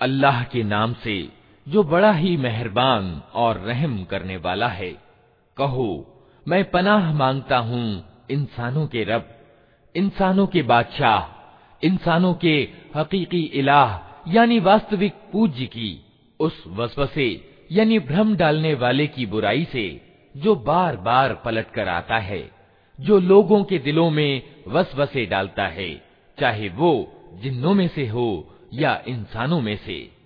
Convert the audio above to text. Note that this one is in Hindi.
अल्लाह के नाम से, जो बड़ा ही मेहरबान और रहम करने वाला है। कहो, मैं पनाह माँगता हूँ इंसानों के रब, इंसानों के बादशाह, इंसानों के हकीकी इलाह, यानी वास्तविक पूज्य की, उस वसवसे, यानी भ्रम डालने वाले की बुराई से, जो बार बार पलट कर आता है, जो लोगों के दिलों में वसवसे डालता है, चाहे वो जिन्नों में से हो या इंसानों में से।